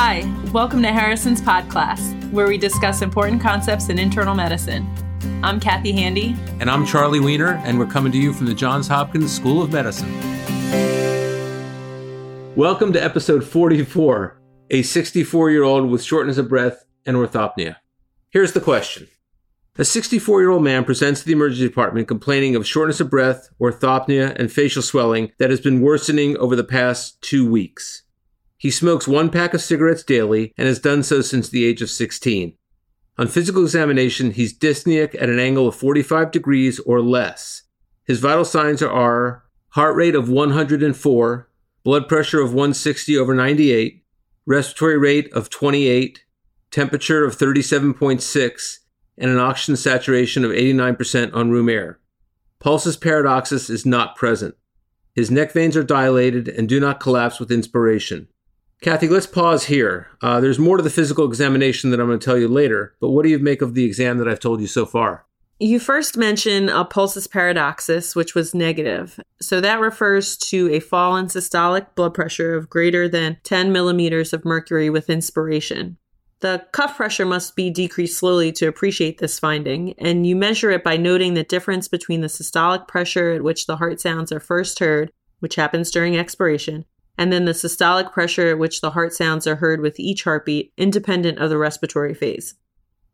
Hi, welcome to Harrison's Pod Class, where we discuss important concepts in internal medicine. I'm Kathy Handy. And I'm Charlie Wiener, and we're coming to you from the Johns Hopkins School of Medicine. Welcome to episode 44 A 64 year old with shortness of breath and orthopnea. Here's the question A 64 year old man presents to the emergency department complaining of shortness of breath, orthopnea, and facial swelling that has been worsening over the past two weeks. He smokes one pack of cigarettes daily and has done so since the age of 16. On physical examination, he's dyspneic at an angle of 45 degrees or less. His vital signs are heart rate of 104, blood pressure of 160 over 98, respiratory rate of 28, temperature of 37.6, and an oxygen saturation of 89% on room air. Pulsus paradoxus is not present. His neck veins are dilated and do not collapse with inspiration. Kathy, let's pause here. Uh, there's more to the physical examination that I'm going to tell you later, but what do you make of the exam that I've told you so far? You first mention a pulsus paradoxus, which was negative. So that refers to a fall in systolic blood pressure of greater than 10 millimeters of mercury with inspiration. The cuff pressure must be decreased slowly to appreciate this finding, and you measure it by noting the difference between the systolic pressure at which the heart sounds are first heard, which happens during expiration, and then the systolic pressure at which the heart sounds are heard with each heartbeat, independent of the respiratory phase.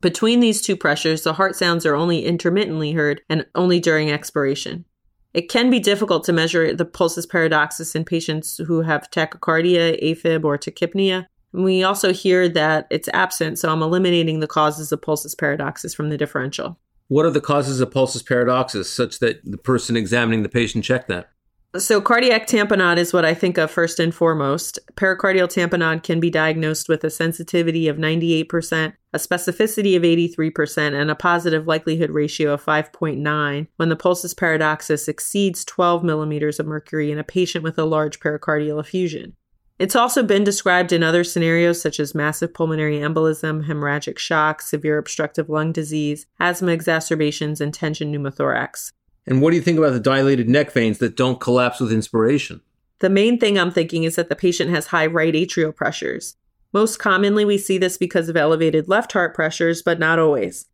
Between these two pressures, the heart sounds are only intermittently heard and only during expiration. It can be difficult to measure the pulsus paradoxus in patients who have tachycardia, AFib, or tachypnea. We also hear that it's absent, so I'm eliminating the causes of pulsus paradoxus from the differential. What are the causes of pulsus paradoxus such that the person examining the patient check that? So, cardiac tamponade is what I think of first and foremost. Pericardial tamponade can be diagnosed with a sensitivity of 98%, a specificity of 83%, and a positive likelihood ratio of 5.9 when the pulsus paradoxus exceeds 12 millimeters of mercury in a patient with a large pericardial effusion. It's also been described in other scenarios such as massive pulmonary embolism, hemorrhagic shock, severe obstructive lung disease, asthma exacerbations, and tension pneumothorax. And what do you think about the dilated neck veins that don't collapse with inspiration? The main thing I'm thinking is that the patient has high right atrial pressures. Most commonly, we see this because of elevated left heart pressures, but not always.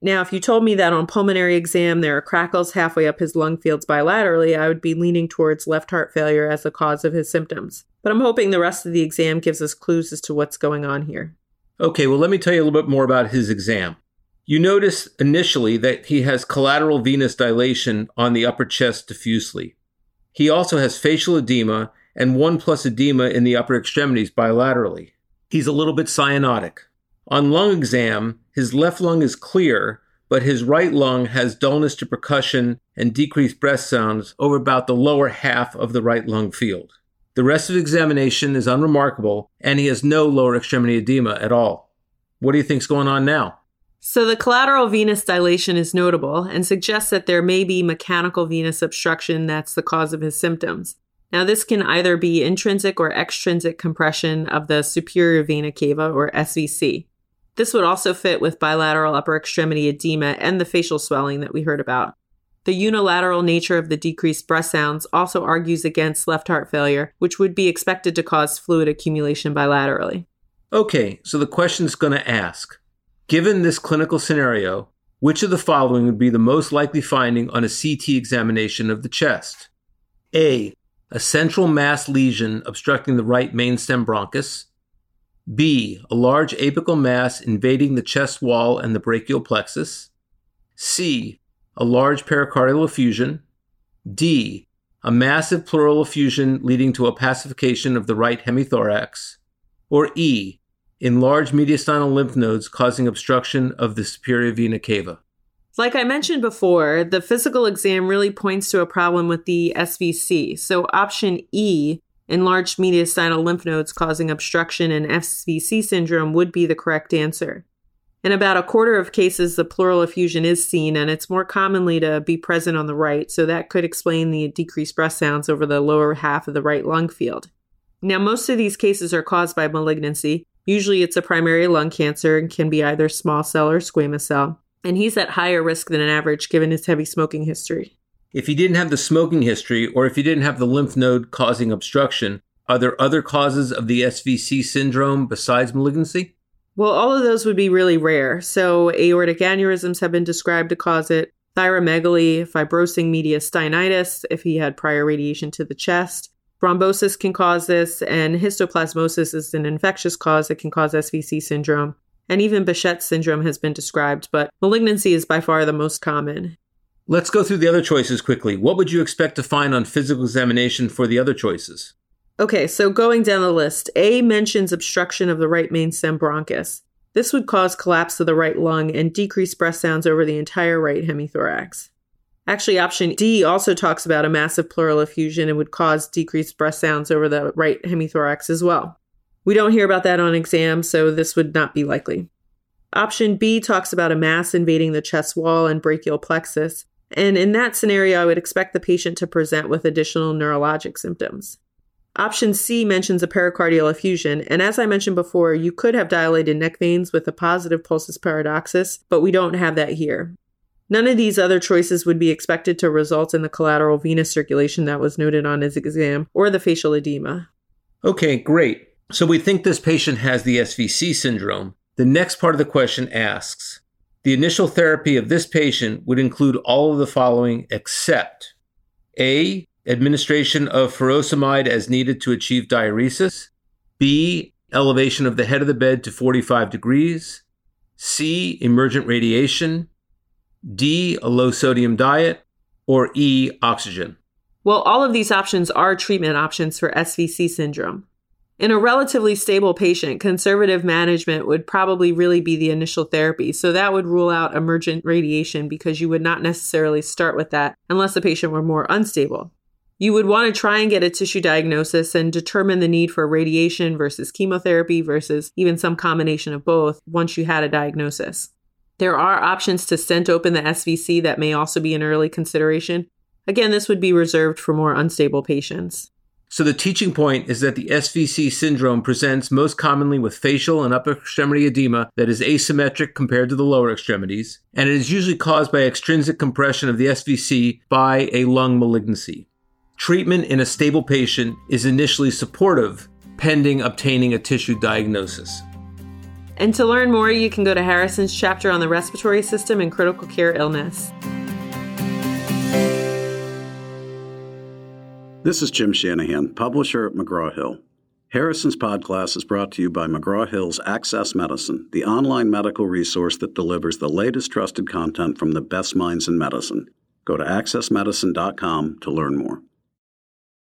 Now, if you told me that on pulmonary exam there are crackles halfway up his lung fields bilaterally, I would be leaning towards left heart failure as the cause of his symptoms. But I'm hoping the rest of the exam gives us clues as to what's going on here. Okay, well, let me tell you a little bit more about his exam. You notice initially that he has collateral venous dilation on the upper chest diffusely. He also has facial edema and 1 plus edema in the upper extremities bilaterally. He's a little bit cyanotic. On lung exam, his left lung is clear, but his right lung has dullness to percussion and decreased breath sounds over about the lower half of the right lung field. The rest of the examination is unremarkable, and he has no lower extremity edema at all. What do you think's going on now? So the collateral venous dilation is notable and suggests that there may be mechanical venous obstruction that's the cause of his symptoms. Now, this can either be intrinsic or extrinsic compression of the superior vena cava or SVC. This would also fit with bilateral upper extremity edema and the facial swelling that we heard about. The unilateral nature of the decreased breath sounds also argues against left heart failure, which would be expected to cause fluid accumulation bilaterally. Okay, so the question is going to ask Given this clinical scenario, which of the following would be the most likely finding on a CT examination of the chest? A. A central mass lesion obstructing the right mainstem bronchus. B. A large apical mass invading the chest wall and the brachial plexus. C. A large pericardial effusion. D. A massive pleural effusion leading to opacification of the right hemithorax. Or E enlarged mediastinal lymph nodes causing obstruction of the superior vena cava. Like I mentioned before, the physical exam really points to a problem with the SVC. So, option E, enlarged mediastinal lymph nodes causing obstruction in SVC syndrome, would be the correct answer. In about a quarter of cases, the pleural effusion is seen, and it's more commonly to be present on the right, so that could explain the decreased breath sounds over the lower half of the right lung field. Now, most of these cases are caused by malignancy, Usually it's a primary lung cancer and can be either small cell or squamous cell. And he's at higher risk than an average given his heavy smoking history. If he didn't have the smoking history or if he didn't have the lymph node causing obstruction, Are there other causes of the SVC syndrome besides malignancy? Well, all of those would be really rare. So, aortic aneurysms have been described to cause it, thyromegaly, fibrosing mediastinitis if he had prior radiation to the chest. Thrombosis can cause this, and histoplasmosis is an infectious cause that can cause SVC syndrome. And even Behçet syndrome has been described, but malignancy is by far the most common. Let's go through the other choices quickly. What would you expect to find on physical examination for the other choices? Okay, so going down the list, A mentions obstruction of the right main stem bronchus. This would cause collapse of the right lung and decrease breath sounds over the entire right hemithorax. Actually, option D also talks about a massive pleural effusion and would cause decreased breath sounds over the right hemithorax as well. We don't hear about that on exam, so this would not be likely. Option B talks about a mass invading the chest wall and brachial plexus, and in that scenario, I would expect the patient to present with additional neurologic symptoms. Option C mentions a pericardial effusion, and as I mentioned before, you could have dilated neck veins with a positive pulsus paradoxus, but we don't have that here. None of these other choices would be expected to result in the collateral venous circulation that was noted on his exam or the facial edema. Okay, great. So we think this patient has the SVC syndrome. The next part of the question asks the initial therapy of this patient would include all of the following except A. Administration of furosemide as needed to achieve diuresis. B. Elevation of the head of the bed to 45 degrees. C. Emergent radiation. D. A low sodium diet. Or E. Oxygen. Well, all of these options are treatment options for SVC syndrome. In a relatively stable patient, conservative management would probably really be the initial therapy. So that would rule out emergent radiation because you would not necessarily start with that unless the patient were more unstable. You would want to try and get a tissue diagnosis and determine the need for radiation versus chemotherapy versus even some combination of both once you had a diagnosis. There are options to stent open the SVC that may also be an early consideration. Again, this would be reserved for more unstable patients. So the teaching point is that the SVC syndrome presents most commonly with facial and upper extremity edema that is asymmetric compared to the lower extremities, and it is usually caused by extrinsic compression of the SVC by a lung malignancy. Treatment in a stable patient is initially supportive, pending obtaining a tissue diagnosis. And to learn more, you can go to Harrison's chapter on the respiratory system and critical care illness. This is Jim Shanahan, publisher at McGraw Hill. Harrison's podcast is brought to you by McGraw Hill's Access Medicine, the online medical resource that delivers the latest trusted content from the best minds in medicine. Go to accessmedicine.com to learn more.